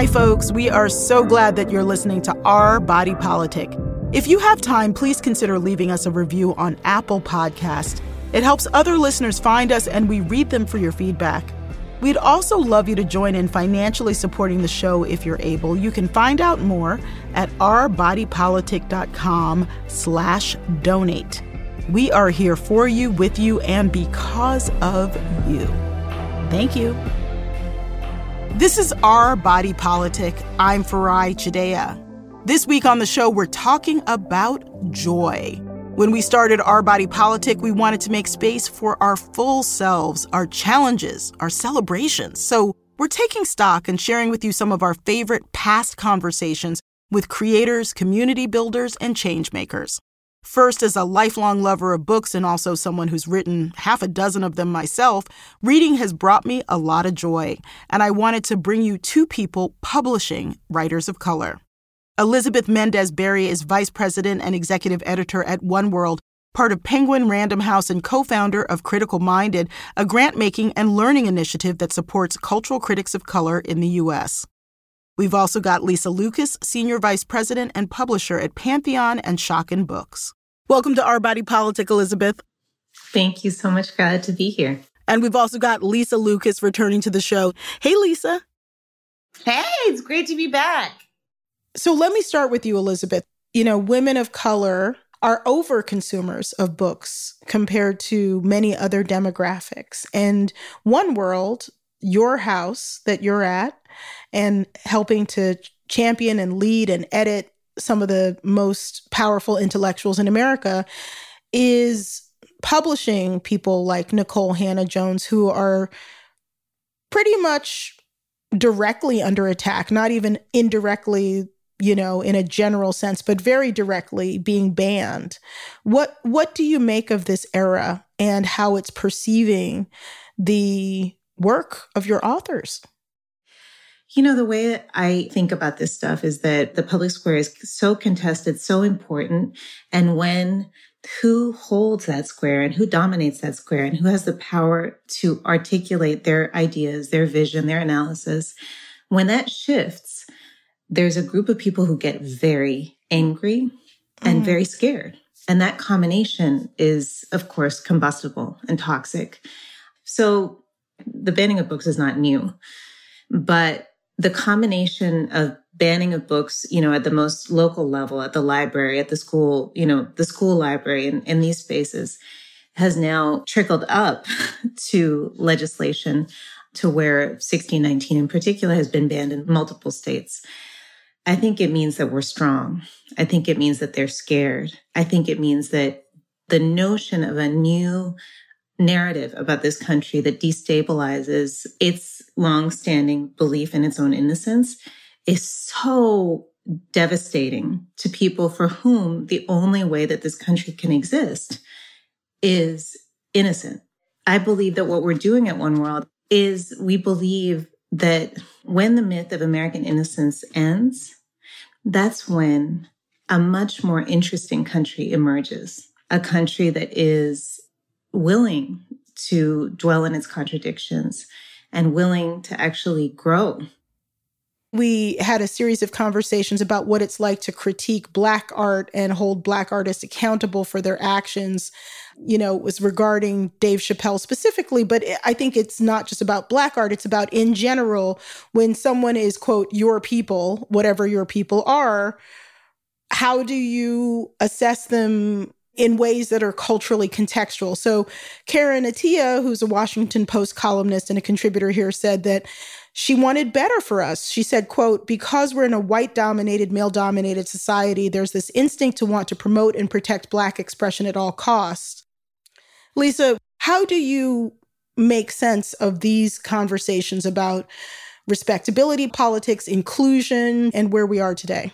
Hi, folks. We are so glad that you're listening to Our Body Politic. If you have time, please consider leaving us a review on Apple Podcast. It helps other listeners find us, and we read them for your feedback. We'd also love you to join in financially supporting the show if you're able. You can find out more at ourbodypolitic.com slash donate. We are here for you, with you, and because of you. Thank you. This is Our Body Politic. I'm Farai Chideya. This week on the show, we're talking about joy. When we started Our Body Politic, we wanted to make space for our full selves, our challenges, our celebrations. So we're taking stock and sharing with you some of our favorite past conversations with creators, community builders, and changemakers. First, as a lifelong lover of books and also someone who's written half a dozen of them myself, reading has brought me a lot of joy, and I wanted to bring you two people publishing writers of color. Elizabeth Mendez Berry is vice president and executive editor at One World, part of Penguin Random House and co founder of Critical Minded, a grant making and learning initiative that supports cultural critics of color in the U.S. We've also got Lisa Lucas, senior vice president and publisher at Pantheon and Schocken Books. Welcome to Our Body Politic, Elizabeth. Thank you so much. Glad to be here. And we've also got Lisa Lucas returning to the show. Hey, Lisa. Hey, it's great to be back. So let me start with you, Elizabeth. You know, women of color are over consumers of books compared to many other demographics. And One World, your house that you're at, and helping to champion and lead and edit some of the most powerful intellectuals in America, is publishing people like Nicole Hannah-Jones, who are pretty much directly under attack, not even indirectly you know in a general sense but very directly being banned. What what do you make of this era and how it's perceiving the work of your authors you know the way i think about this stuff is that the public square is so contested so important and when who holds that square and who dominates that square and who has the power to articulate their ideas their vision their analysis when that shifts there's a group of people who get very angry and mm. very scared. And that combination is, of course, combustible and toxic. So the banning of books is not new, but the combination of banning of books, you know, at the most local level, at the library, at the school, you know, the school library in, in these spaces has now trickled up to legislation to where 1619 in particular has been banned in multiple states. I think it means that we're strong. I think it means that they're scared. I think it means that the notion of a new narrative about this country that destabilizes its longstanding belief in its own innocence is so devastating to people for whom the only way that this country can exist is innocent. I believe that what we're doing at One World is we believe that when the myth of American innocence ends, that's when a much more interesting country emerges, a country that is willing to dwell in its contradictions and willing to actually grow we had a series of conversations about what it's like to critique Black art and hold Black artists accountable for their actions. You know, it was regarding Dave Chappelle specifically, but I think it's not just about Black art, it's about in general when someone is, quote, your people, whatever your people are. How do you assess them in ways that are culturally contextual. So, Karen Attiah, who's a Washington Post columnist and a contributor here, said that she wanted better for us. She said, quote, because we're in a white dominated, male dominated society, there's this instinct to want to promote and protect Black expression at all costs. Lisa, how do you make sense of these conversations about respectability, politics, inclusion, and where we are today?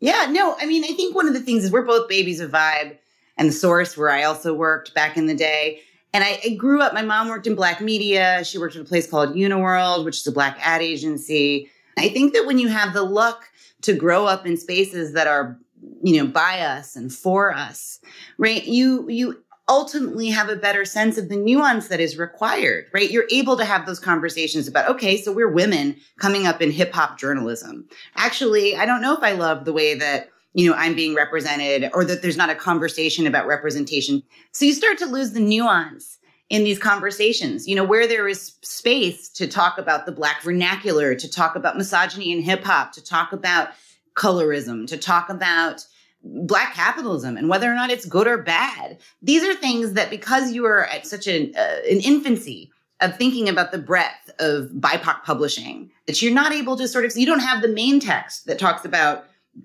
Yeah, no, I mean, I think one of the things is we're both babies of Vibe and the source where I also worked back in the day. And I, I, grew up, my mom worked in black media. She worked at a place called Uniworld, which is a black ad agency. I think that when you have the luck to grow up in spaces that are, you know, by us and for us, right? You, you ultimately have a better sense of the nuance that is required, right? You're able to have those conversations about, okay, so we're women coming up in hip hop journalism. Actually, I don't know if I love the way that you know, I'm being represented or that there's not a conversation about representation. So you start to lose the nuance in these conversations, you know, where there is space to talk about the Black vernacular, to talk about misogyny in hip hop, to talk about colorism, to talk about Black capitalism and whether or not it's good or bad. These are things that because you are at such an, uh, an infancy of thinking about the breadth of BIPOC publishing, that you're not able to sort of, you don't have the main text that talks about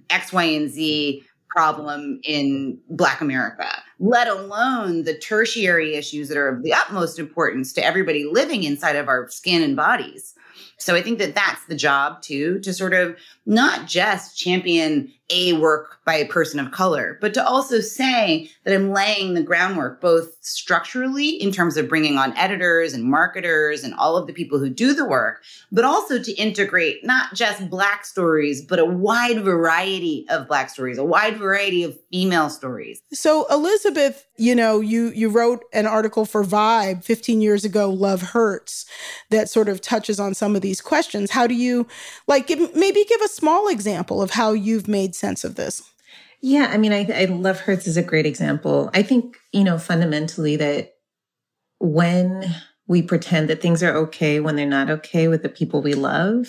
X, Y, and Z problem in Black America, let alone the tertiary issues that are of the utmost importance to everybody living inside of our skin and bodies. So I think that that's the job too, to sort of not just champion a work by a person of color, but to also say that I'm laying the groundwork both structurally in terms of bringing on editors and marketers and all of the people who do the work, but also to integrate not just Black stories, but a wide variety of Black stories, a wide variety of female stories. So, Elizabeth, you know, you you wrote an article for Vibe 15 years ago, Love Hurts, that sort of touches on some of these questions. How do you like give, maybe give a small example of how you've made sense of this? Yeah, I mean, I, I love Hurts is a great example. I think, you know, fundamentally that when we pretend that things are okay when they're not okay with the people we love,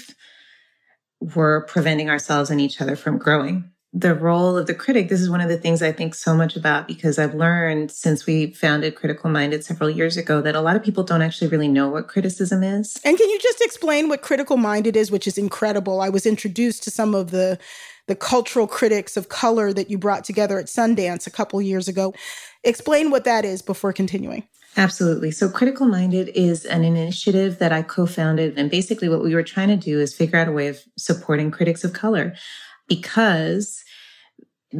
we're preventing ourselves and each other from growing. The role of the critic, this is one of the things I think so much about because I've learned since we founded Critical Minded several years ago that a lot of people don't actually really know what criticism is. And can you just explain what Critical Minded is, which is incredible? I was introduced to some of the the cultural critics of color that you brought together at Sundance a couple years ago. Explain what that is before continuing. Absolutely. So, Critical Minded is an initiative that I co founded. And basically, what we were trying to do is figure out a way of supporting critics of color because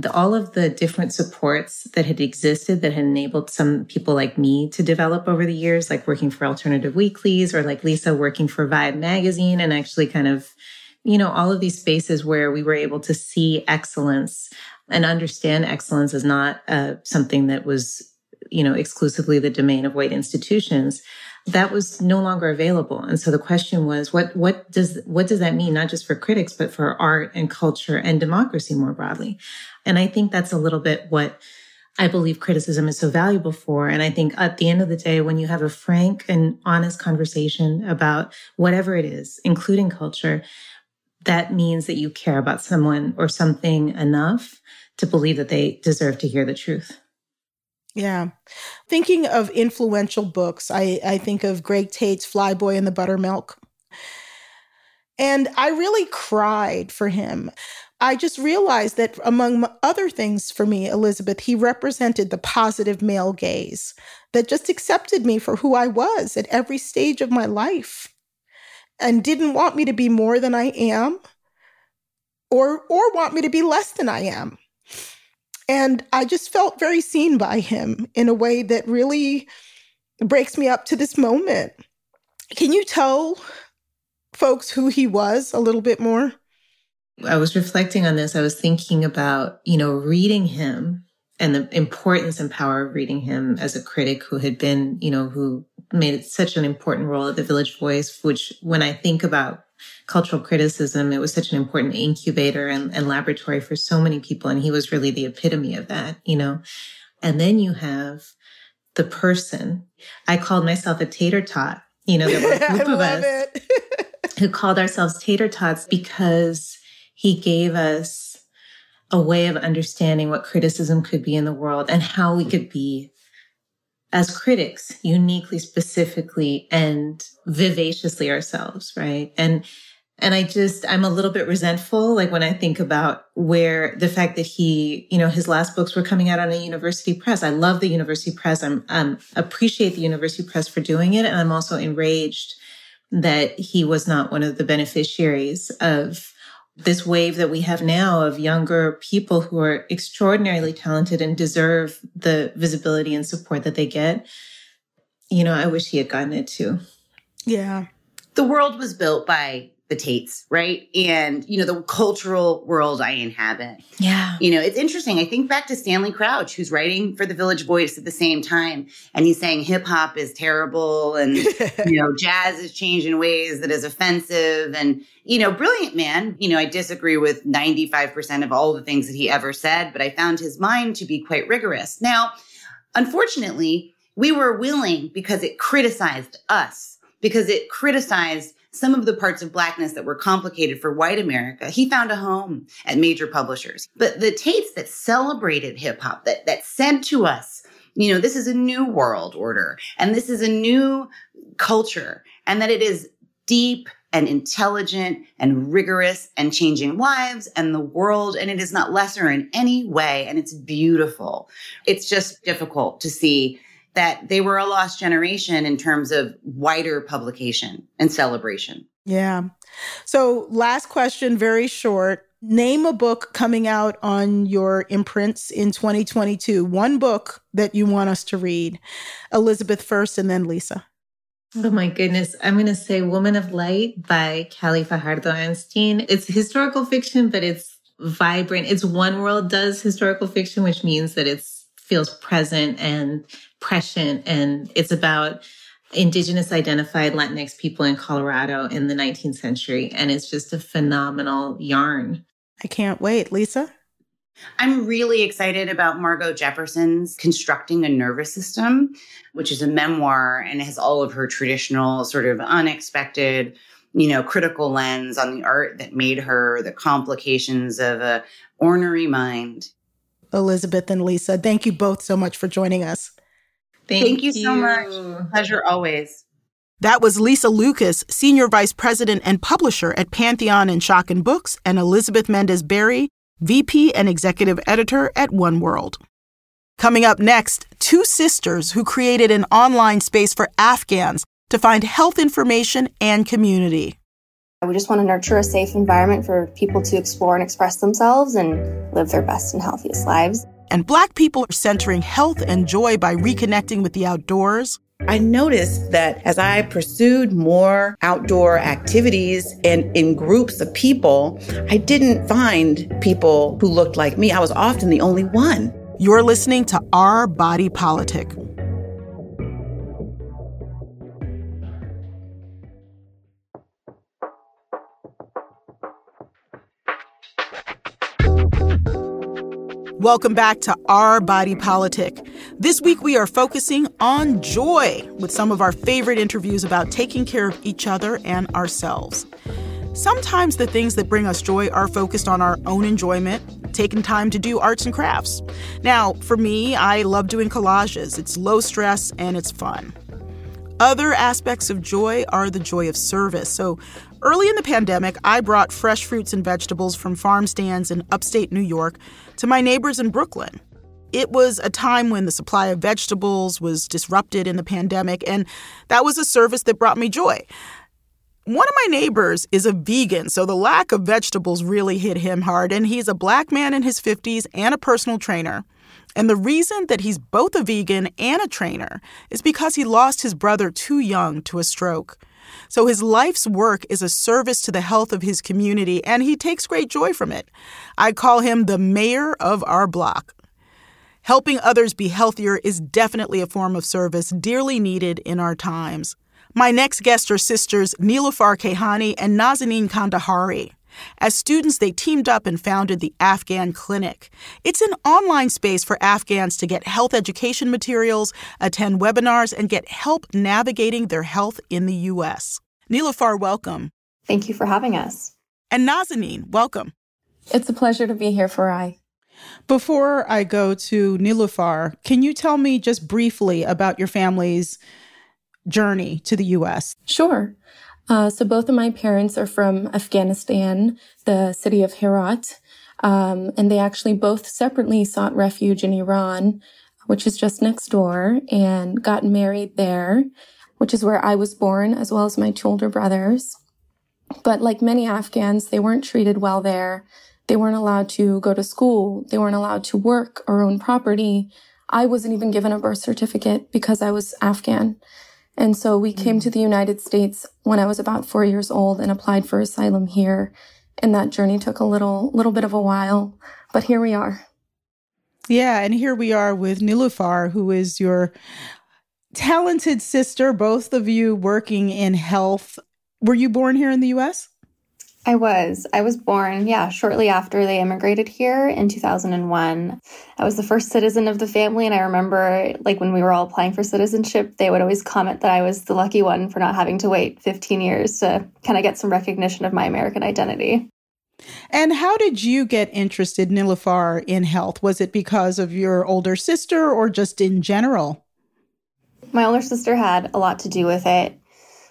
the, all of the different supports that had existed that had enabled some people like me to develop over the years, like working for alternative weeklies or like Lisa working for Vibe magazine and actually kind of you know, all of these spaces where we were able to see excellence and understand excellence as not uh, something that was, you know, exclusively the domain of white institutions. That was no longer available. And so the question was, what, what does, what does that mean? Not just for critics, but for art and culture and democracy more broadly. And I think that's a little bit what I believe criticism is so valuable for. And I think at the end of the day, when you have a frank and honest conversation about whatever it is, including culture, that means that you care about someone or something enough to believe that they deserve to hear the truth. Yeah. Thinking of influential books, I, I think of Greg Tate's Flyboy in the Buttermilk. And I really cried for him. I just realized that, among other things for me, Elizabeth, he represented the positive male gaze that just accepted me for who I was at every stage of my life and didn't want me to be more than I am or or want me to be less than I am. And I just felt very seen by him in a way that really breaks me up to this moment. Can you tell folks who he was a little bit more? I was reflecting on this. I was thinking about, you know, reading him and the importance and power of reading him as a critic who had been, you know, who made such an important role at the Village Voice, which when I think about cultural criticism, it was such an important incubator and, and laboratory for so many people. And he was really the epitome of that, you know. And then you have the person. I called myself a tater tot. You know, there were a group of us who called ourselves tater tots because he gave us a way of understanding what criticism could be in the world and how we could be as critics, uniquely, specifically, and vivaciously ourselves, right? And and I just, I'm a little bit resentful, like when I think about where the fact that he, you know, his last books were coming out on a university press. I love the university press. I'm, um, appreciate the university press for doing it. And I'm also enraged that he was not one of the beneficiaries of this wave that we have now of younger people who are extraordinarily talented and deserve the visibility and support that they get. You know, I wish he had gotten it too. Yeah. The world was built by the Tates, right? And, you know, the cultural world I inhabit. Yeah. You know, it's interesting. I think back to Stanley Crouch, who's writing for the Village Voice at the same time. And he's saying hip hop is terrible and, you know, jazz is changed in ways that is offensive. And, you know, brilliant man. You know, I disagree with 95% of all the things that he ever said, but I found his mind to be quite rigorous. Now, unfortunately, we were willing because it criticized us, because it criticized some of the parts of blackness that were complicated for white America, he found a home at major publishers. But the Tates that celebrated hip hop, that, that said to us, you know, this is a new world order and this is a new culture and that it is deep and intelligent and rigorous and changing lives and the world. And it is not lesser in any way. And it's beautiful. It's just difficult to see that they were a lost generation in terms of wider publication and celebration. Yeah. So, last question, very short. Name a book coming out on your imprints in 2022. One book that you want us to read. Elizabeth first and then Lisa. Oh my goodness. I'm going to say Woman of Light by Kali Fajardo Anstine. It's historical fiction, but it's vibrant. It's one world does historical fiction, which means that it's feels present and prescient. And it's about indigenous identified Latinx people in Colorado in the 19th century. And it's just a phenomenal yarn. I can't wait. Lisa? I'm really excited about Margo Jefferson's Constructing a Nervous System, which is a memoir and has all of her traditional sort of unexpected, you know, critical lens on the art that made her, the complications of a ornery mind. Elizabeth and Lisa. Thank you both so much for joining us. Thank, Thank you, you so much. Pleasure always. That was Lisa Lucas, Senior Vice President and Publisher at Pantheon and Schocken Books, and Elizabeth Mendez Berry, VP and Executive Editor at One World. Coming up next, two sisters who created an online space for Afghans to find health information and community. We just want to nurture a safe environment for people to explore and express themselves and live their best and healthiest lives. And Black people are centering health and joy by reconnecting with the outdoors. I noticed that as I pursued more outdoor activities and in groups of people, I didn't find people who looked like me. I was often the only one. You're listening to Our Body Politic. Welcome back to Our Body Politic. This week we are focusing on joy with some of our favorite interviews about taking care of each other and ourselves. Sometimes the things that bring us joy are focused on our own enjoyment, taking time to do arts and crafts. Now, for me, I love doing collages. It's low stress and it's fun. Other aspects of joy are the joy of service. So, early in the pandemic, I brought fresh fruits and vegetables from farm stands in upstate New York to my neighbors in Brooklyn. It was a time when the supply of vegetables was disrupted in the pandemic, and that was a service that brought me joy. One of my neighbors is a vegan, so the lack of vegetables really hit him hard, and he's a black man in his 50s and a personal trainer. And the reason that he's both a vegan and a trainer is because he lost his brother too young to a stroke. So his life's work is a service to the health of his community, and he takes great joy from it. I call him the mayor of our block. Helping others be healthier is definitely a form of service dearly needed in our times. My next guests are sisters Nilufar Kehani and Nazanin Kandahari. As students, they teamed up and founded the Afghan Clinic. It's an online space for Afghans to get health education materials, attend webinars, and get help navigating their health in the U.S. Nilufar, welcome. Thank you for having us. And Nazanin, welcome. It's a pleasure to be here Farai. Before I go to Nilufar, can you tell me just briefly about your family's journey to the U.S.? Sure. Uh, so both of my parents are from Afghanistan, the city of Herat, um, and they actually both separately sought refuge in Iran, which is just next door, and got married there, which is where I was born, as well as my two older brothers. But like many Afghans, they weren't treated well there. They weren't allowed to go to school. They weren't allowed to work or own property. I wasn't even given a birth certificate because I was Afghan. And so we hmm. came to the United States when I was about four years old and applied for asylum here. And that journey took a little, little bit of a while, but here we are. Yeah, and here we are with Nilufar, who is your talented sister, both of you working in health. Were you born here in the US? I was. I was born, yeah, shortly after they immigrated here in 2001. I was the first citizen of the family. And I remember, like, when we were all applying for citizenship, they would always comment that I was the lucky one for not having to wait 15 years to kind of get some recognition of my American identity. And how did you get interested, Nilufar, in health? Was it because of your older sister or just in general? My older sister had a lot to do with it.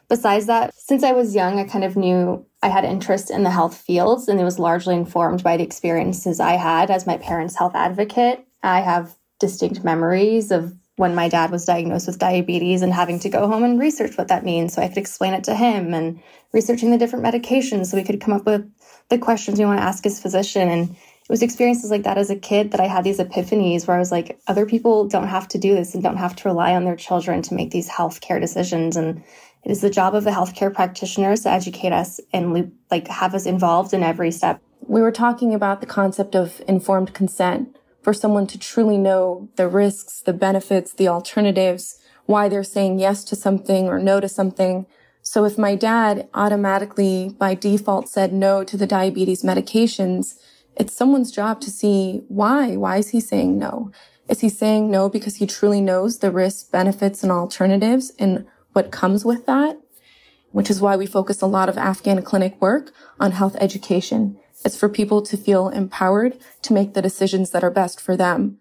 Besides that, since I was young, I kind of knew I had interest in the health fields, and it was largely informed by the experiences I had as my parents' health advocate. I have distinct memories of when my dad was diagnosed with diabetes and having to go home and research what that means so I could explain it to him and researching the different medications so we could come up with the questions we want to ask his physician. And it was experiences like that as a kid that I had these epiphanies where I was like, other people don't have to do this and don't have to rely on their children to make these healthcare decisions. And it is the job of the healthcare practitioners to educate us and like have us involved in every step. We were talking about the concept of informed consent for someone to truly know the risks, the benefits, the alternatives, why they're saying yes to something or no to something. So if my dad automatically by default said no to the diabetes medications, it's someone's job to see why. Why is he saying no? Is he saying no because he truly knows the risks, benefits, and alternatives and what comes with that? Which is why we focus a lot of Afghan clinic work on health education. It's for people to feel empowered to make the decisions that are best for them.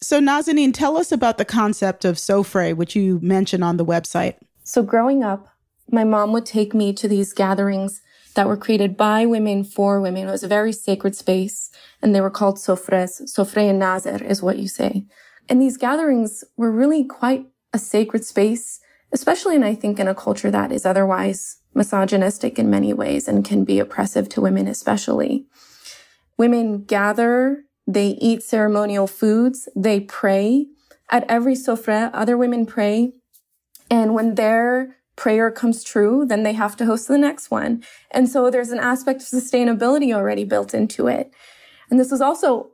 So, Nazanin, tell us about the concept of Sofre, which you mentioned on the website. So, growing up, my mom would take me to these gatherings that were created by women for women. It was a very sacred space, and they were called sofres. Sofre and Nazir is what you say. And these gatherings were really quite a sacred space, especially, and I think, in a culture that is otherwise misogynistic in many ways and can be oppressive to women, especially. Women gather, they eat ceremonial foods, they pray. At every sofre, other women pray. And when their prayer comes true, then they have to host the next one. And so there's an aspect of sustainability already built into it. And this was also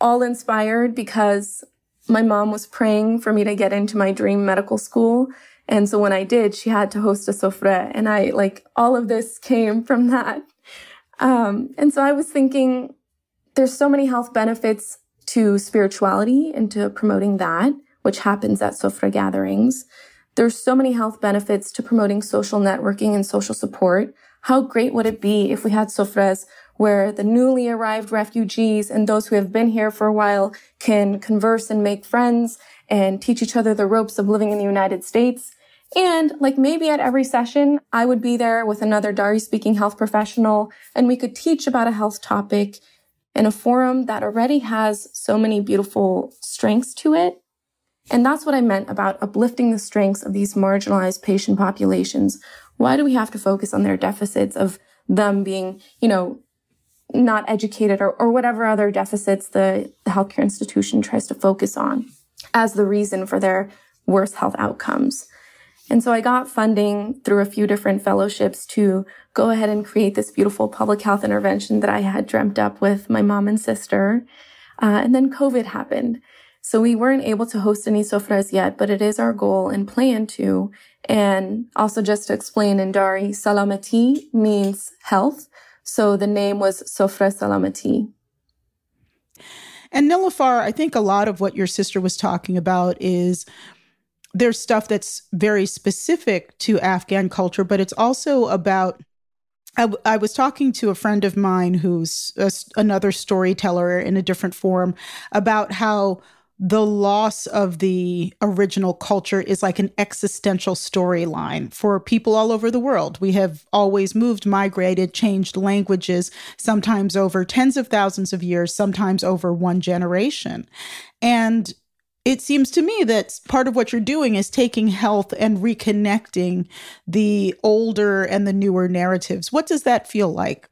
all inspired because my mom was praying for me to get into my dream medical school. And so when I did, she had to host a sofre and I like all of this came from that. Um, and so I was thinking there's so many health benefits to spirituality and to promoting that, which happens at sofre gatherings. There's so many health benefits to promoting social networking and social support. How great would it be if we had sofres where the newly arrived refugees and those who have been here for a while can converse and make friends and teach each other the ropes of living in the United States. And like maybe at every session, I would be there with another Dari speaking health professional and we could teach about a health topic in a forum that already has so many beautiful strengths to it and that's what I meant about uplifting the strengths of these marginalized patient populations. Why do we have to focus on their deficits of them being, you know, not educated or, or whatever other deficits the, the healthcare institution tries to focus on as the reason for their worse health outcomes? And so I got funding through a few different fellowships to go ahead and create this beautiful public health intervention that I had dreamt up with my mom and sister. Uh, and then COVID happened. So we weren't able to host any sofras yet, but it is our goal and plan to. And also just to explain in Dari, salamati means health. So the name was Sofra Salamati. And Nilufar, I think a lot of what your sister was talking about is there's stuff that's very specific to Afghan culture, but it's also about I, I, was talking to a friend of mine who's a, another storyteller in a different form about how the loss of the original culture is like an existential storyline for people all over the world. We have always moved, migrated, changed languages, sometimes over tens of thousands of years, sometimes over one generation. And it seems to me that part of what you're doing is taking health and reconnecting the older and the newer narratives. What does that feel like?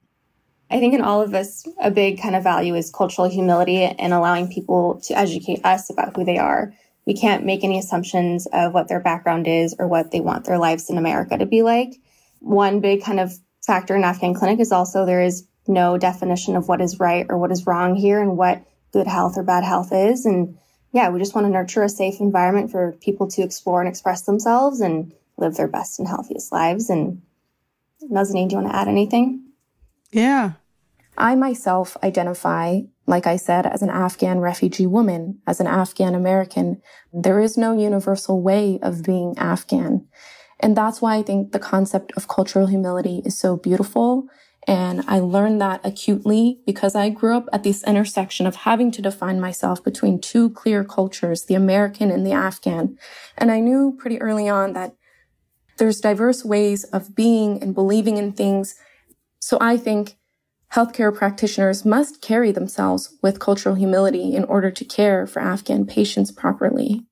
I think in all of us, a big kind of value is cultural humility and allowing people to educate us about who they are we can't make any assumptions of what their background is or what they want their lives in America to be like. One big kind of factor in Afghan clinic is also there is no definition of what is right or what is wrong here and what good health or bad health is. And yeah, we just want to nurture a safe environment for people to explore and express themselves and live their best and healthiest lives. And Nazanin, do you want to add anything? Yeah. I myself identify, like I said, as an Afghan refugee woman, as an Afghan American. There is no universal way of being Afghan. And that's why I think the concept of cultural humility is so beautiful. And I learned that acutely because I grew up at this intersection of having to define myself between two clear cultures, the American and the Afghan. And I knew pretty early on that there's diverse ways of being and believing in things. So I think healthcare practitioners must carry themselves with cultural humility in order to care for Afghan patients properly.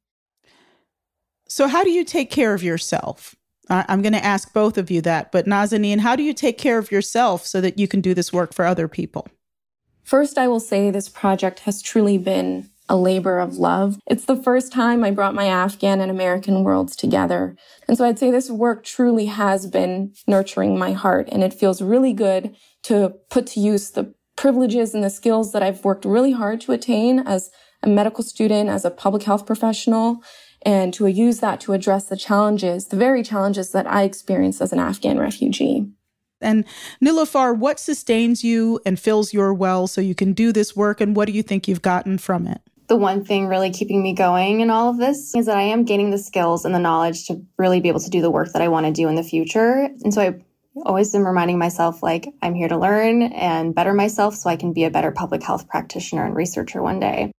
So, how do you take care of yourself? I'm going to ask both of you that, but Nazanin, how do you take care of yourself so that you can do this work for other people? First, I will say this project has truly been a labor of love. It's the first time I brought my Afghan and American worlds together. And so I'd say this work truly has been nurturing my heart and it feels really good to put to use the privileges and the skills that I've worked really hard to attain as a medical student, as a public health professional, and to use that to address the challenges, the very challenges that I experienced as an Afghan refugee. And Nilufar, what sustains you and fills your well so you can do this work, and what do you think you've gotten from it? The one thing really keeping me going in all of this is that I am gaining the skills and the knowledge to really be able to do the work that I want to do in the future. And so I always am reminding myself like I'm here to learn and better myself so I can be a better public health practitioner and researcher one day.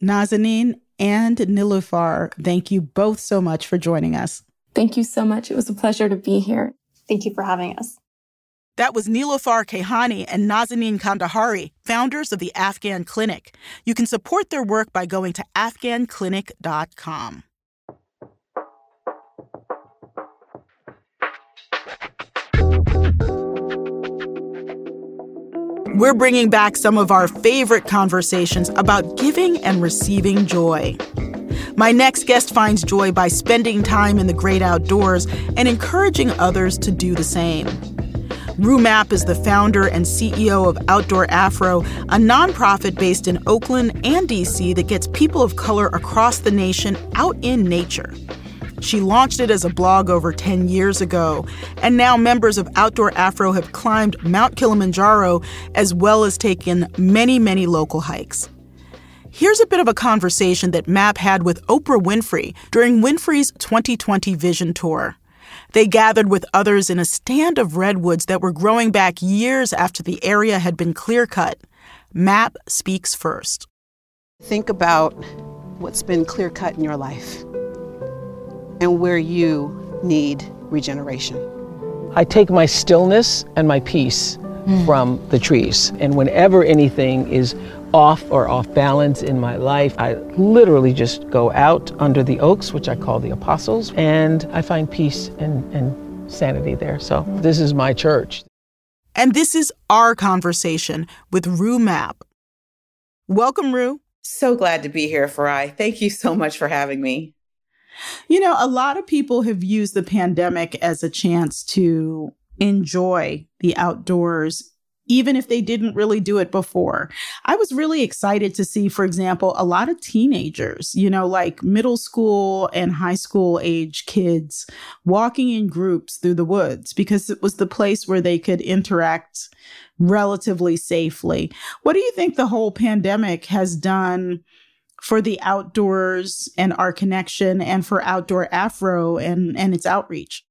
Nazanin and Nilufar, thank you both so much for joining us. Thank you so much. It was a pleasure to be here. Thank you for having us. That was Nilufar Kehani and Nazanin Kandahari, founders of the Afghan Clinic. You can support their work by going to afghanclinic.com. We're bringing back some of our favorite conversations about giving and receiving joy. My next guest finds joy by spending time in the great outdoors and encouraging others to do the same. Rue Mapp is the founder and CEO of Outdoor Afro, a nonprofit based in Oakland and DC that gets people of color across the nation out in nature. She launched it as a blog over 10 years ago, and now members of Outdoor Afro have climbed Mount Kilimanjaro as well as taken many, many local hikes. Here's a bit of a conversation that Mapp had with Oprah Winfrey during Winfrey's 2020 Vision Tour. They gathered with others in a stand of redwoods that were growing back years after the area had been clear cut. Mapp speaks first. Think about what's been clear cut in your life and where you need regeneration. I take my stillness and my peace mm. from the trees. And whenever anything is off or off balance in my life, I literally just go out under the oaks, which I call the apostles, and I find peace and, and sanity there. So this is my church. And this is our conversation with Rue Mapp. Welcome, Rue. So glad to be here, Farai. Thank you so much for having me. You know, a lot of people have used the pandemic as a chance to enjoy the outdoors even if they didn't really do it before. I was really excited to see, for example, a lot of teenagers, you know, like middle school and high school age kids walking in groups through the woods because it was the place where they could interact relatively safely. What do you think the whole pandemic has done? For the outdoors and our connection and for outdoor afro and and its outreach.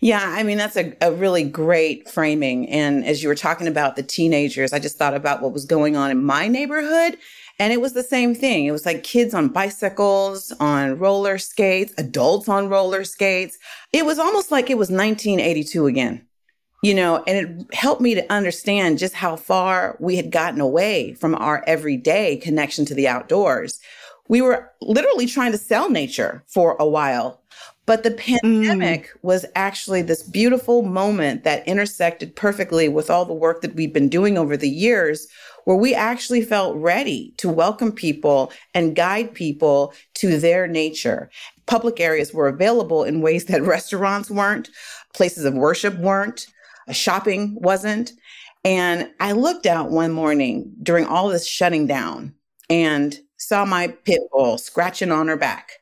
Yeah i mean that's a, a really great framing. And as you were talking about the teenagers i just thought about what was going on in my neighborhood and it was the same thing. It was like kids on bicycles on roller skates adults on roller skates. It was almost like it was 1982 again you know, and it helped me to understand just how far we had gotten away from our everyday connection to the outdoors. We were literally trying to sell nature for a while. But the pandemic mm. was actually this beautiful moment that intersected perfectly with all the work that we've been doing over the years, where we actually felt ready to welcome people and guide people to their nature. Public areas were available in ways that restaurants weren't, places of worship weren't, shopping wasn't. And I looked out one morning during all this shutting down and saw my pit bull scratching on her back.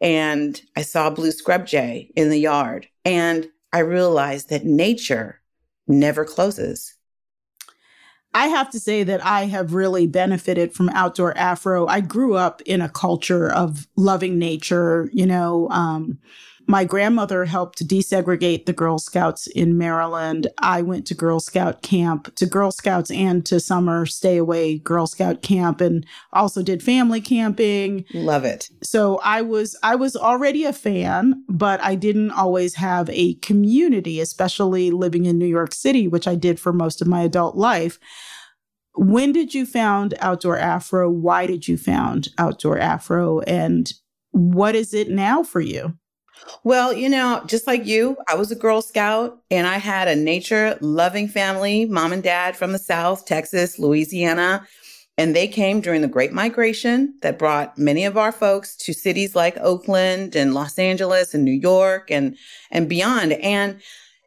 And I saw a blue scrub jay in the yard. And I realized that nature never closes. I have to say that I have really benefited from outdoor Afro. I grew up in a culture of loving nature, you know, um, my grandmother helped desegregate the Girl Scouts in Maryland. I went to Girl Scout camp, to Girl Scouts and to summer stay away Girl Scout camp and also did family camping. Love it. So I was I was already a fan, but I didn't always have a community, especially living in New York City, which I did for most of my adult life. When did you found Outdoor Afro? Why did you found Outdoor Afro and what is it now for you? Well, you know, just like you, I was a Girl Scout and I had a nature loving family, mom and dad from the South, Texas, Louisiana. And they came during the Great Migration that brought many of our folks to cities like Oakland and Los Angeles and New York and, and beyond. And,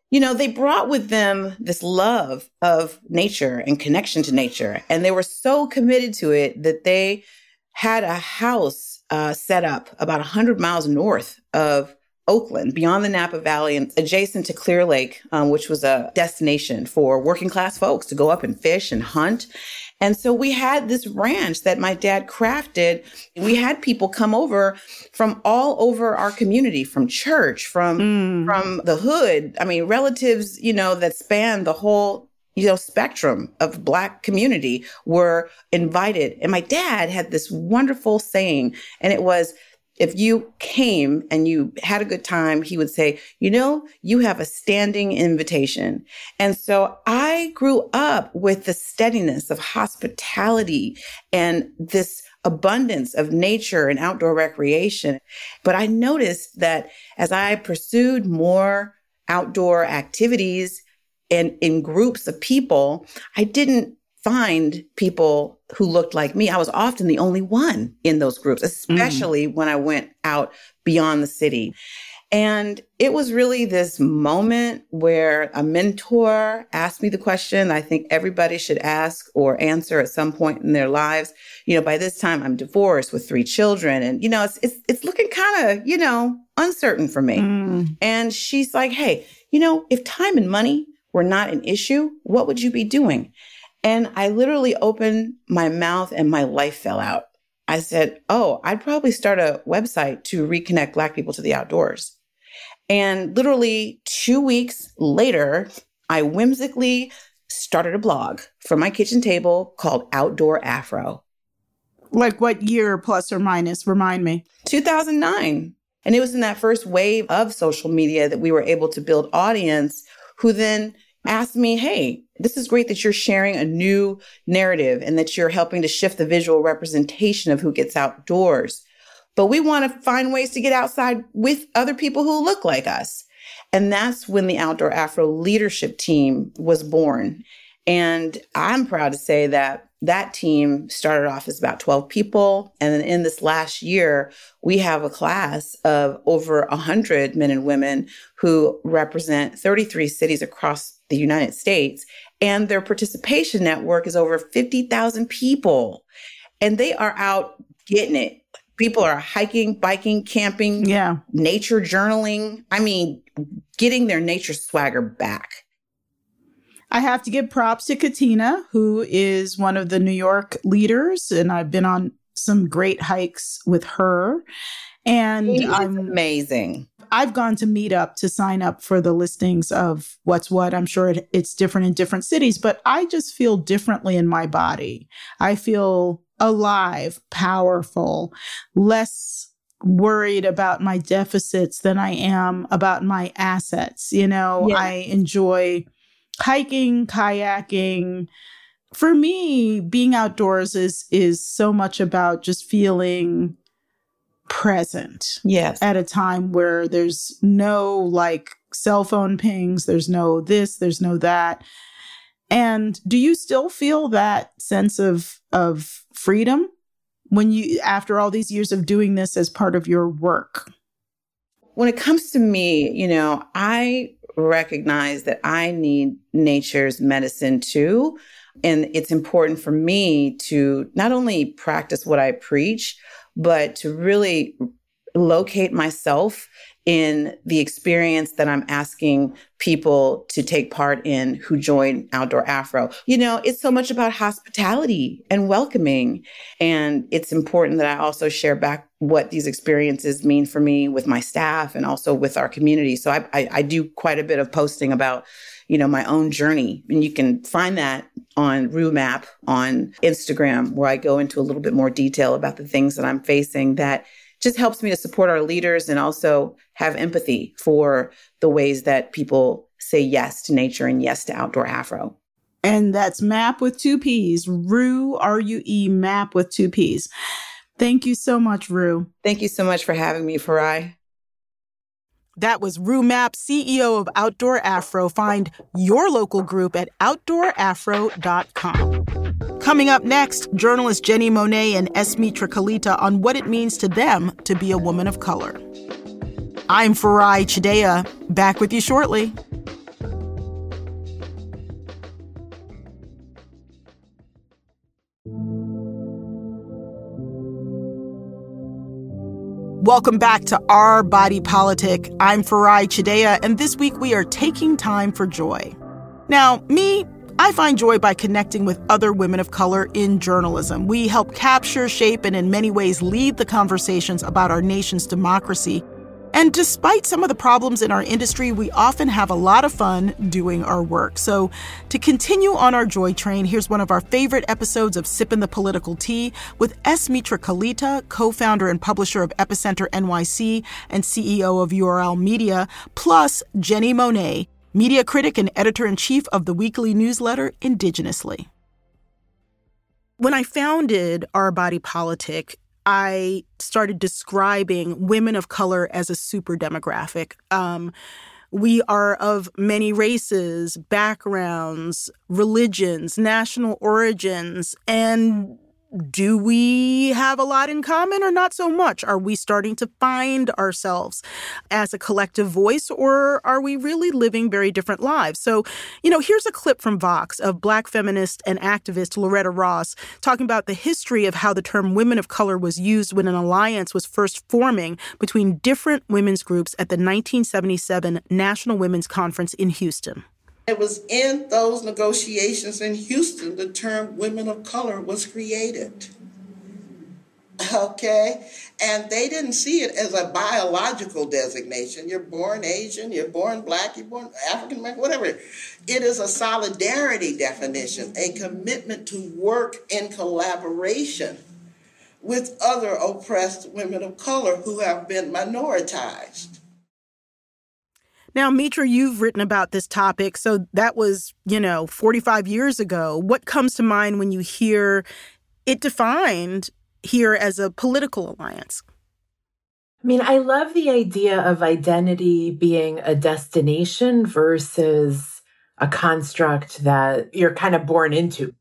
you know, they brought with them this love of nature and connection to nature. And they were so committed to it that they had a house uh, set up about 100 miles north of Oakland, beyond the Napa Valley and adjacent to Clear Lake, um, which was a destination for working class folks to go up and fish and hunt. And so we had this ranch that my dad crafted. We had people come over from all over our community, from church, from mm. from the hood. I mean, relatives, you know, that span the whole you know spectrum of black community were invited. And my dad had this wonderful saying, and it was if you came and you had a good time, he would say, you know, you have a standing invitation. And so I grew up with the steadiness of hospitality and this abundance of nature and outdoor recreation. But I noticed that as I pursued more outdoor activities and in groups of people, I didn't find people who looked like me. I was often the only one in those groups, especially mm. when I went out beyond the city. And it was really this moment where a mentor asked me the question I think everybody should ask or answer at some point in their lives. You know, by this time I'm divorced with three children and you know, it's it's, it's looking kind of, you know, uncertain for me. Mm. And she's like, "Hey, you know, if time and money were not an issue, what would you be doing?" And I literally opened my mouth and my life fell out. I said, Oh, I'd probably start a website to reconnect Black people to the outdoors. And literally two weeks later, I whimsically started a blog from my kitchen table called Outdoor Afro. Like what year plus or minus? Remind me. 2009. And it was in that first wave of social media that we were able to build audience who then asked me, Hey, this is great that you're sharing a new narrative and that you're helping to shift the visual representation of who gets outdoors. But we want to find ways to get outside with other people who look like us. And that's when the Outdoor Afro leadership team was born. And I'm proud to say that that team started off as about 12 people. And then in this last year, we have a class of over 100 men and women who represent 33 cities across the United States. And their participation network is over 50,000 people. And they are out getting it. People are hiking, biking, camping, yeah. nature journaling. I mean, getting their nature swagger back. I have to give props to Katina, who is one of the New York leaders, and I've been on some great hikes with her. And I'm amazing. I've gone to Meetup to sign up for the listings of what's what. I'm sure it, it's different in different cities, but I just feel differently in my body. I feel alive, powerful, less worried about my deficits than I am about my assets. You know, yeah. I enjoy hiking, kayaking. For me, being outdoors is is so much about just feeling present. Yes. At a time where there's no like cell phone pings, there's no this, there's no that. And do you still feel that sense of of freedom when you after all these years of doing this as part of your work? When it comes to me, you know, I recognize that I need nature's medicine too. And it's important for me to not only practice what I preach, but to really locate myself in the experience that I'm asking people to take part in who join Outdoor Afro. You know, it's so much about hospitality and welcoming. And it's important that I also share back what these experiences mean for me with my staff and also with our community. So I, I, I do quite a bit of posting about you know, my own journey. And you can find that on Rue Mapp on Instagram, where I go into a little bit more detail about the things that I'm facing that just helps me to support our leaders and also have empathy for the ways that people say yes to nature and yes to outdoor Afro. And that's map with two P's, Rue, R U E, map with two P's. Thank you so much, Rue. Thank you so much for having me, Farai. That was Rue Mapp, CEO of Outdoor Afro. Find your local group at outdoorafro.com. Coming up next, journalist Jenni Monet and S. Mitra Kalita on what it means to them to be a woman of color. I'm Farai Chideya, back with you shortly. Welcome back to Our Body Politic. I'm Farai Chideya, and this week we are taking time for joy. Now, me, I find joy by connecting with other women of color in journalism. We help capture, shape, and in many ways lead the conversations about our nation's democracy and despite some of the problems in our industry, we often have a lot of fun doing our work. So, to continue on our joy train, here's one of our favorite episodes of Sippin' the Political Tea with S. Mitra Kalita, co founder and publisher of Epicenter NYC and CEO of URL Media, plus Jenni Monet, media critic and editor in chief of the weekly newsletter Indigenously. When I founded Our Body Politic, I started describing women of color as a super demographic. Um, we are of many races, backgrounds, religions, national origins, and do we have a lot in common or not so much? Are we starting to find ourselves as a collective voice or are we really living very different lives? So, you know, here's a clip from Vox of Black feminist and activist Loretta Ross talking about the history of how the term women of color was used when an alliance was first forming between different women's groups at the 1977 National Women's Conference in Houston. It was in those negotiations in Houston the term women of color was created. Okay? And they didn't see it as a biological designation. You're born Asian, you're born black, you're born African American, whatever. It is a solidarity definition, a commitment to work in collaboration with other oppressed women of color who have been minoritized. Now, Mitra, you've written about this topic. So that was, you know, 45 years ago. What comes to mind when you hear it defined here as a political alliance? I mean, I love the idea of identity being a destination versus a construct that you're kind of born into.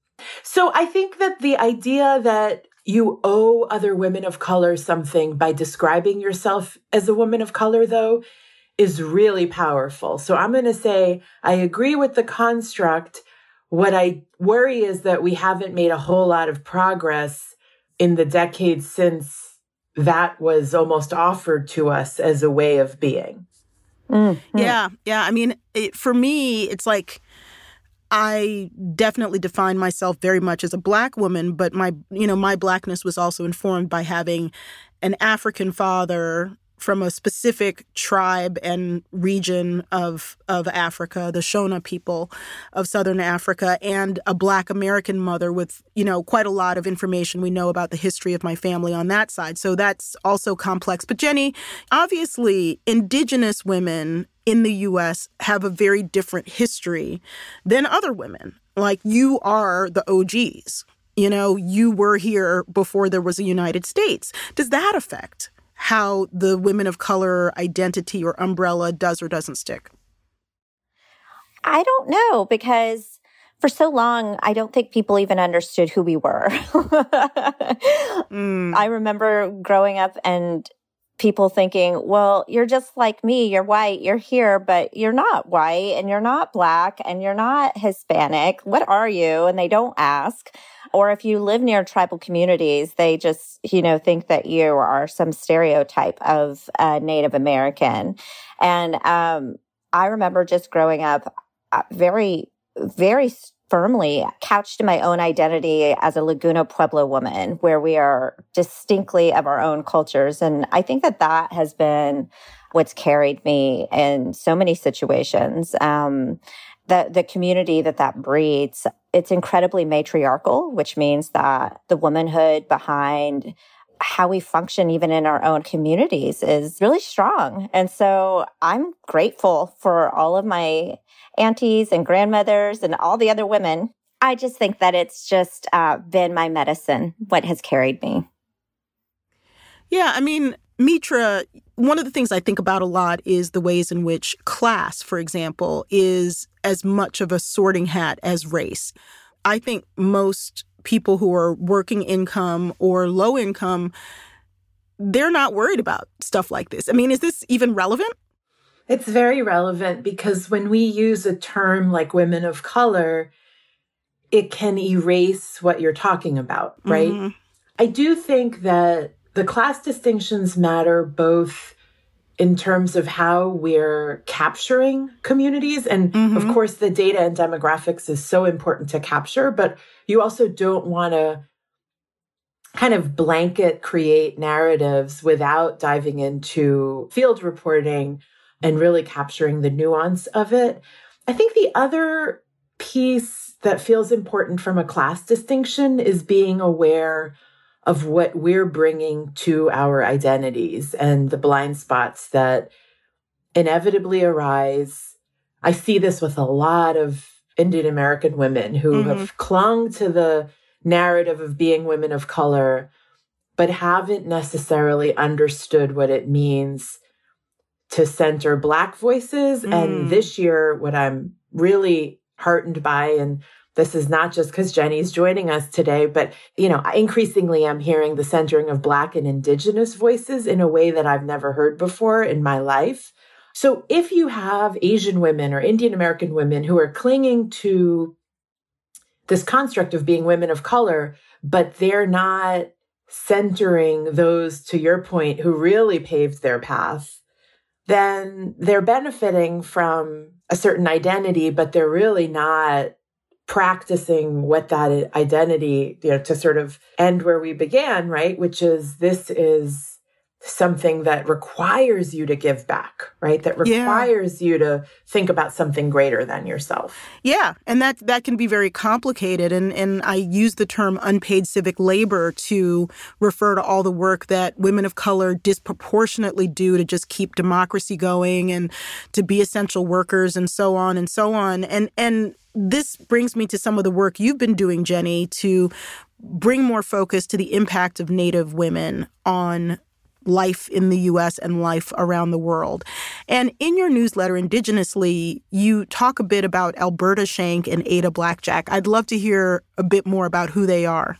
So I think that the idea that you owe other women of color something by describing yourself as a woman of color, though, is really powerful. So I'm going to say I agree with the construct. What I worry is that we haven't made a whole lot of progress in the decades since that was almost offered to us as a way of being. Mm-hmm. Yeah. Yeah. I mean, it, for me, it's like, I definitely define myself very much as a black woman, but my, you know, my blackness was also informed by having an African father from a specific tribe and region of of Africa, the Shona people of southern Africa, and a black American mother with, you know, quite a lot of information we know about the history of my family on that side. So that's also complex. But Jenny, obviously indigenous women in the US have a very different history than other women. Like you are the OGs. You know, you were here before there was a United States. Does that affect how the women of color identity or umbrella does or doesn't stick? I don't know because for so long, I don't think people even understood who we were. mm. I remember growing up and people thinking, well, you're just like me. You're white. You're here, but you're not white and you're not black and you're not Hispanic. What are you? And they don't ask. Or if you live near tribal communities, they just, you know, think that you are some stereotype of Native American. And um, I remember just growing up uh, very, very firmly couched in my own identity as a Laguna Pueblo woman, where we are distinctly of our own cultures. And I think that that has been what's carried me in so many situations. Um, the, the community that that breeds, it's incredibly matriarchal, which means that the womanhood behind how we function even in our own communities is really strong. And so I'm grateful for all of my aunties and grandmothers and all the other women. I just think that it's just uh, been my medicine, what has carried me. Yeah, I mean, Mitra, one of the things I think about a lot is the ways in which class, for example, is as much of a sorting hat as race. I think most people who are working income or low income, they're not worried about stuff like this. I mean, is this even relevant? It's very relevant because when we use a term like women of color, it can erase what you're talking about, right? Mm-hmm. I do think that the class distinctions matter both in terms of how we're capturing communities. And mm-hmm. of course, the data and demographics is so important to capture, but you also don't want to kind of blanket create narratives without diving into field reporting and really capturing the nuance of it. I think the other piece that feels important from a class distinction is being aware of what we're bringing to our identities and the blind spots that inevitably arise. I see this with a lot of Indian American women who mm-hmm. have clung to the narrative of being women of color, but haven't necessarily understood what it means to center Black voices. Mm. And this year, what I'm really heartened by, and this is not just because Jenny's joining us today, but you know, increasingly I'm hearing the centering of Black and Indigenous voices in a way that I've never heard before in my life. So if you have Asian women or Indian American women who are clinging to this construct of being women of color, but they're not centering those, to your point, who really paved their path, then they're benefiting from a certain identity, but they're really not practicing what that identity, you know, to sort of end where we began, right? Which is this is something that requires you to give back, right? That requires yeah. you to think about something greater than yourself. Yeah, and that that can be very complicated and and I use the term unpaid civic labor to refer to all the work that women of color disproportionately do to just keep democracy going and to be essential workers and so on and so on. And and this brings me to some of the work you've been doing, Jenny, to bring more focus to the impact of Native women on life in the US and life around the world. And in your newsletter, Indigenously, you talk a bit about Alberta Schenck and Ada Blackjack. I'd love to hear a bit more about who they are.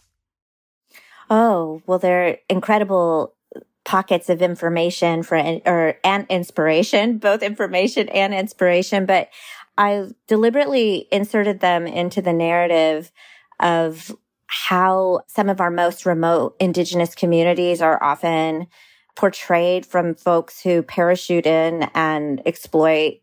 Oh, well, they're incredible pockets of information for or and inspiration, both information and inspiration, but I deliberately inserted them into the narrative of how some of our most remote indigenous communities are often portrayed from folks who parachute in and exploit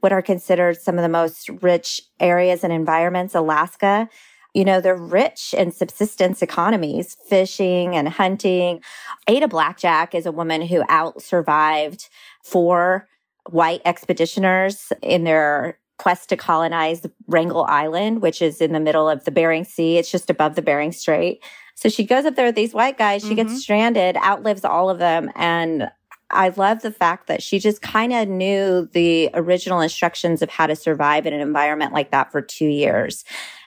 what are considered some of the most rich areas and environments, Alaska. You know, they're rich in subsistence economies, fishing and hunting. Ada Blackjack is a woman who out survived four white expeditioners in their quest to colonize Wrangel Island, which is in the middle of the Bering Sea. It's just above the Bering Strait. So she goes up there with these white guys. She mm-hmm. gets stranded, outlives all of them. And I love the fact that she just kind of knew the original instructions of how to survive in an environment like that for two years.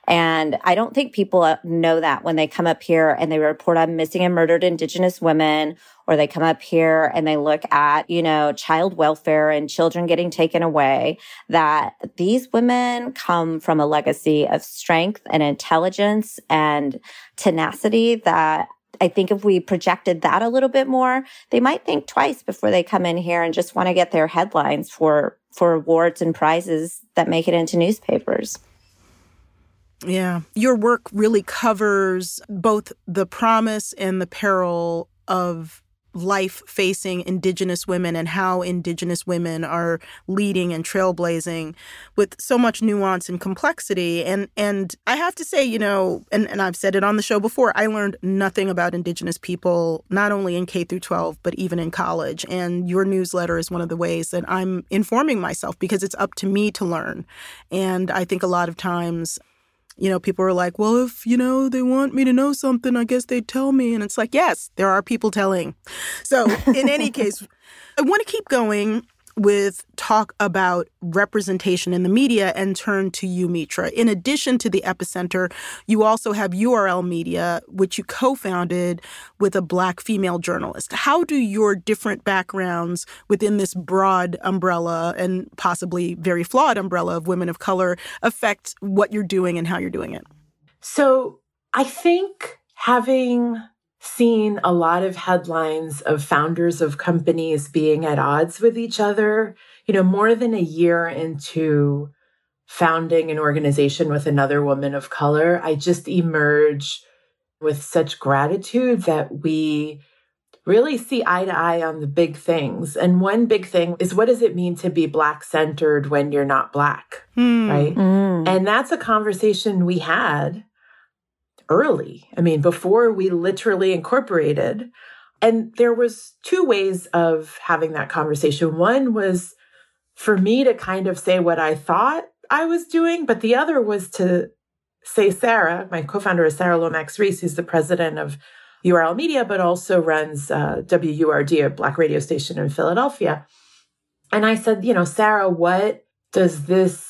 And I don't think people uh, know that when they come up here and they report on missing and murdered Indigenous women, or they come up here and they look at, you know, child welfare and children getting taken away, that these women come from a legacy of strength and intelligence and tenacity that I think if we projected that a little bit more, they might think twice before they come in here and just want to get their headlines for for awards and prizes that make it into newspapers. Yeah. Your work really covers both the promise and the peril of life facing Indigenous women and how Indigenous women are leading and trailblazing with so much nuance and complexity. And and I have to say, you know, and, and I've said it on the show before, I learned nothing about Indigenous people, not only in K through 12, but even in college. And your newsletter is one of the ways that I'm informing myself because it's up to me to learn. And I think a lot of times you know, people are like, well, if, you know, they want me to know something, I guess they'd tell me. And it's like, yes, there are people telling. So, in any case, I want to keep going with talk about representation in the media and turn to you, Mitra. In addition to the Epicenter, you also have URL Media, which you co founded with a Black female journalist. How do your different backgrounds within this broad umbrella and possibly very flawed umbrella of women of color affect what you're doing and how you're doing it? So I think having seen a lot of headlines of founders of companies being at odds with each other. You know, more than a year into founding an organization with another woman of color, I just emerge with such gratitude that we really see eye to eye on the big things. And one big thing is what does it mean to be Black centered when you're not Black? Mm. Right. Mm. And that's a conversation we had early. I mean, before we literally incorporated. And there was two ways of having that conversation. One was for me to kind of say what I thought I was doing, but the other was to say Sara, my co-founder is Sara Lomax-Reese, who's the president of URL Media, but also runs uh, WURD, a black radio station in Philadelphia. And I said, you know, Sara, what does this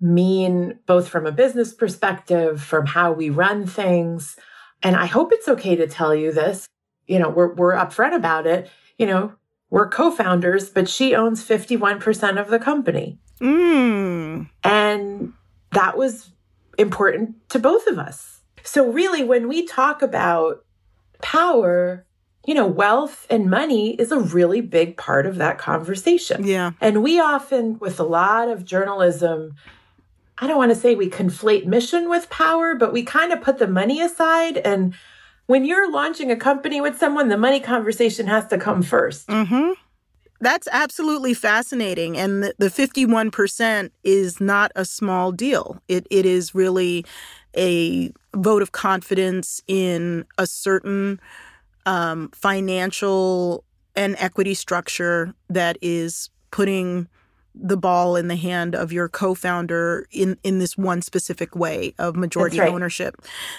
mean both from a business perspective, from how we run things. And I hope it's okay to tell you this. You know, we're, we're upfront about it. You know, we're co founders, but she owns 51% of the company. Mm. And that was important to both of us. So, really, when we talk about power, you know, wealth and money is a really big part of that conversation. Yeah. And we often, with a lot of journalism, I don't want to say we conflate mission with power, but we kind of put the money aside. And when you're launching a company with someone, the money conversation has to come 1st mm-hmm. That's absolutely fascinating. And the, the 51% is not a small deal. It, it is really a vote of confidence in a certain um, financial and equity structure that is putting the ball in the hand of your co-founder in in this one specific way of majority right. ownership.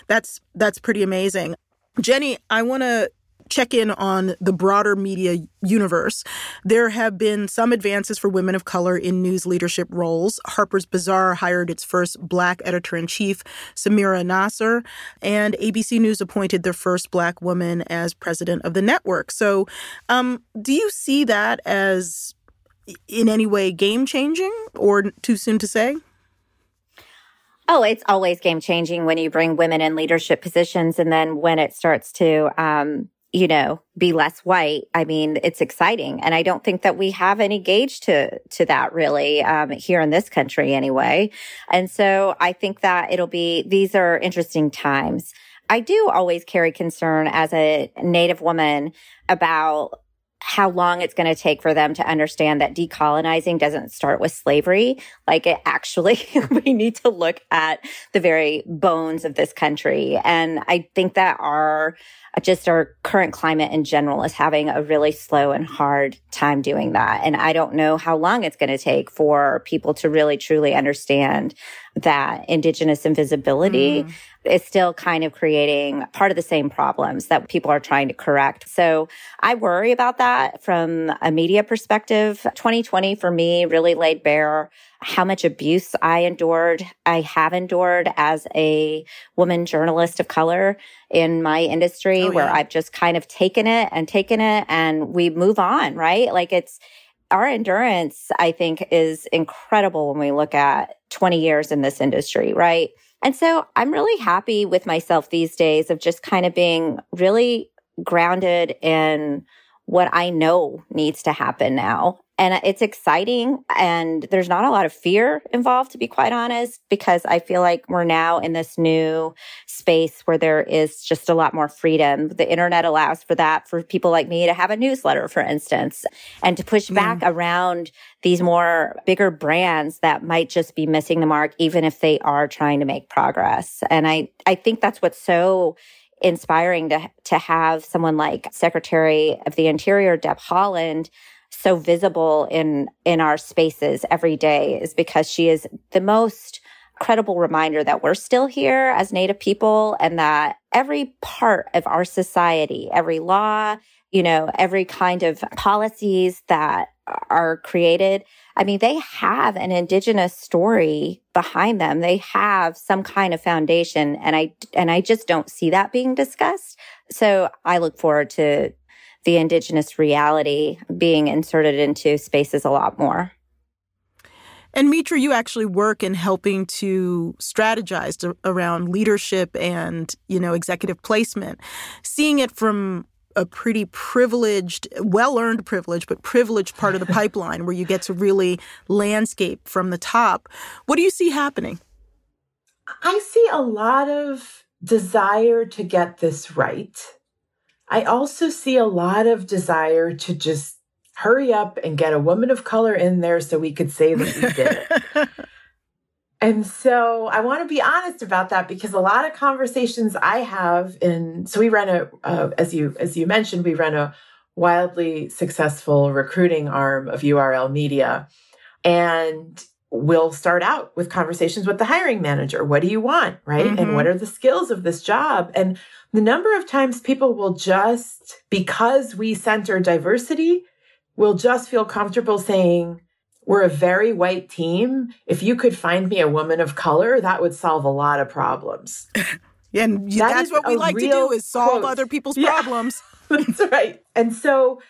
That's that's pretty amazing. Jenny, I want to check in on the broader media universe. There have been some advances for women of color in news leadership roles. Harper's Bazaar hired its first black editor in chief, Samira Nasr, and ABC News appointed their first black woman as president of the network. So, um, do you see that as in any way game changing or too soon to say? Oh, it's always game changing when you bring women in leadership positions. And then when it starts to, um, you know, be less white. I mean, it's exciting. And I don't think that we have any gauge to, to that really, um, here in this country anyway. And so I think that it'll be, these are interesting times. I do always carry concern as a Native woman about how long it's going to take for them to understand that decolonizing doesn't start with slavery. Like it actually, we need to look at the very bones of this country. And I think that our, just our current climate in general is having a really slow and hard time doing that. And I don't know how long it's going to take for people to really truly understand that indigenous invisibility mm. is still kind of creating part of the same problems that people are trying to correct. So I worry about that from a media perspective. 2020 for me really laid bare how much abuse I endured, I have endured as a woman journalist of color in my industry, oh, yeah. where I've just kind of taken it and taken it and we move on, right? Like it's, our endurance, I think, is incredible when we look at 20 years in this industry, right? And so I'm really happy with myself these days of just kind of being really grounded in what I know needs to happen now and it's exciting. And there's not a lot of fear involved, to be quite honest, because I feel like we're now in this new space where there is just a lot more freedom. The internet allows for that for people like me to have a newsletter, for instance, and to push back around these more bigger brands that might just be missing the mark, even if they are trying to make progress. And I, I think that's what's so inspiring to, to have someone like Secretary of the Interior, Deb Haaland so visible in in our spaces every day is because she is the most credible reminder that we're still here as native people and that every part of our society every law you know every kind of policies that are created i mean they have an indigenous story behind them they have some kind of foundation and i and i just don't see that being discussed so i look forward to the indigenous reality being inserted into spaces a lot more. And Mitra, you actually work in helping to strategize to, around leadership and, you know, executive placement. Seeing it from a pretty privileged, well earned privilege, but privileged part of the pipeline where you get to really landscape from the top. What do you see happening? I see a lot of desire to get this right. I also see a lot of desire to just hurry up and get a woman of color in there so we could say that we did it. and so I want to be honest about that because a lot of conversations I have in so we run a uh, as you as you mentioned we run a wildly successful recruiting arm of URL Media and we'll start out with conversations with the hiring manager. What do you want? Right. Mm-hmm. And what are the skills of this job? And the number of times people will just, because we center diversity, will just feel comfortable saying, we're a very white team. If you could find me a woman of color, that would solve a lot of problems. yeah, and that that's what we like to do is solve quote. other people's yeah. problems. that's right. And so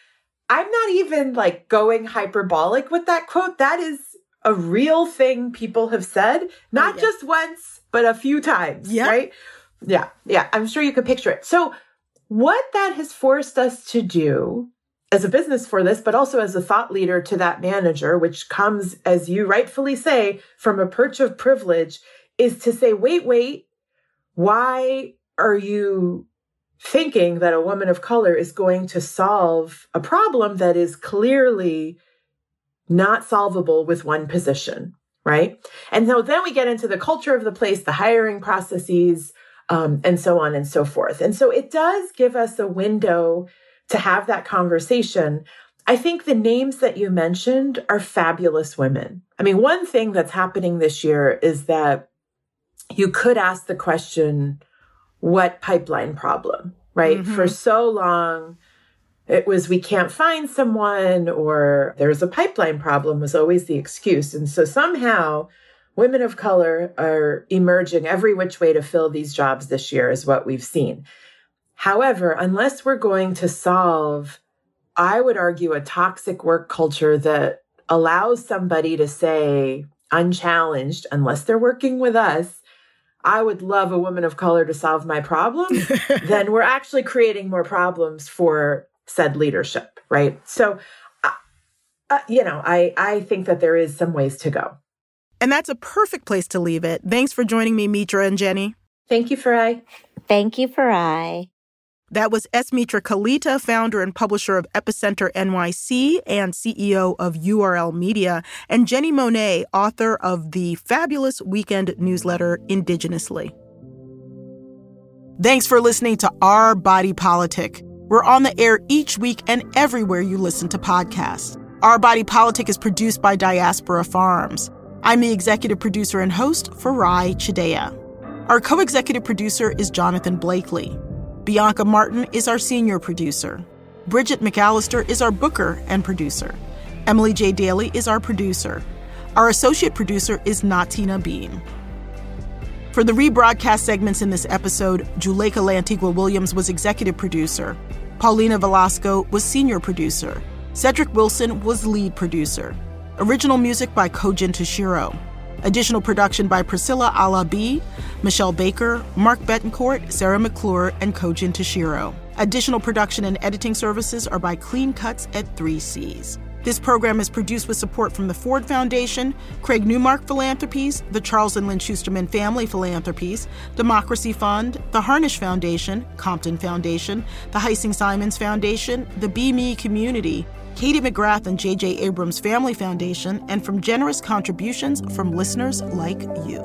I'm not even like going hyperbolic with that quote. That is a real thing people have said, oh, not oh, yeah. just once, but a few times. Yeah. Right. Yeah. Yeah. I'm sure you could picture it. So, what that has forced us to do as a business for this, but also as a thought leader to that manager, which comes, as you rightfully say, from a perch of privilege, is to say, wait, wait, why are you thinking that a woman of color is going to solve a problem that is clearly not solvable with one position? Right. And so then we get into the culture of the place, the hiring processes, um, and so on and so forth. And so it does give us a window to have that conversation. I think the names that you mentioned are fabulous women. I mean, one thing that's happening this year is that you could ask the question, what pipeline problem, right? Mm-hmm. For so long, it was we can't find someone or there's a pipeline problem was always the excuse. And so somehow women of color are emerging every which way to fill these jobs this year, is what we've seen. However, unless we're going to solve, I would argue, a toxic work culture that allows somebody to say, unchallenged, unless they're working with us, I would love a woman of color to solve my problems, then we're actually creating more problems for said leadership, right? So, uh, uh, you know, I, I think that there is some ways to go. And that's a perfect place to leave it. Thanks for joining me, Mitra and Jenny. Thank you, Farai. Thank you, Farai. That was Esmitra Mitra Kalita, founder and publisher of Epicenter NYC and CEO of URL Media, and Jenni Monet, author of the fabulous weekend newsletter Indigenously. Thanks for listening to Our Body Politic. We're on the air each week and everywhere you listen to podcasts. Our Body Politic is produced by Diaspora Farms. I'm the executive producer and host, Farai Chideya. Our co executive producer is Jonathan Blakely. Bianca Martin is our senior producer. Bridget McAllister is our booker and producer. Emily J. Daly is our producer. Our associate producer is Natina Bean. For the rebroadcast segments in this episode, Juleyka Lantigua Williams was executive producer. Paulina Velasco was senior producer. Cedric Wilson was lead producer. Original music by Kojin Tashiro. Additional production by Priscilla Alabi, Michelle Baker, Mark Betancourt, Sarah McClure, and Kojin Tashiro. Additional production and editing services are by Clean Cuts at 3Cs. This program is produced with support from the Ford Foundation, Craig Newmark Philanthropies, the Charles and Lynn Schusterman Family Philanthropies, Democracy Fund, the Harnisch Foundation, Compton Foundation, the Heising Simons Foundation, the Be Me Community, Katie McGrath and J.J. Abrams Family Foundation, and from generous contributions from listeners like you.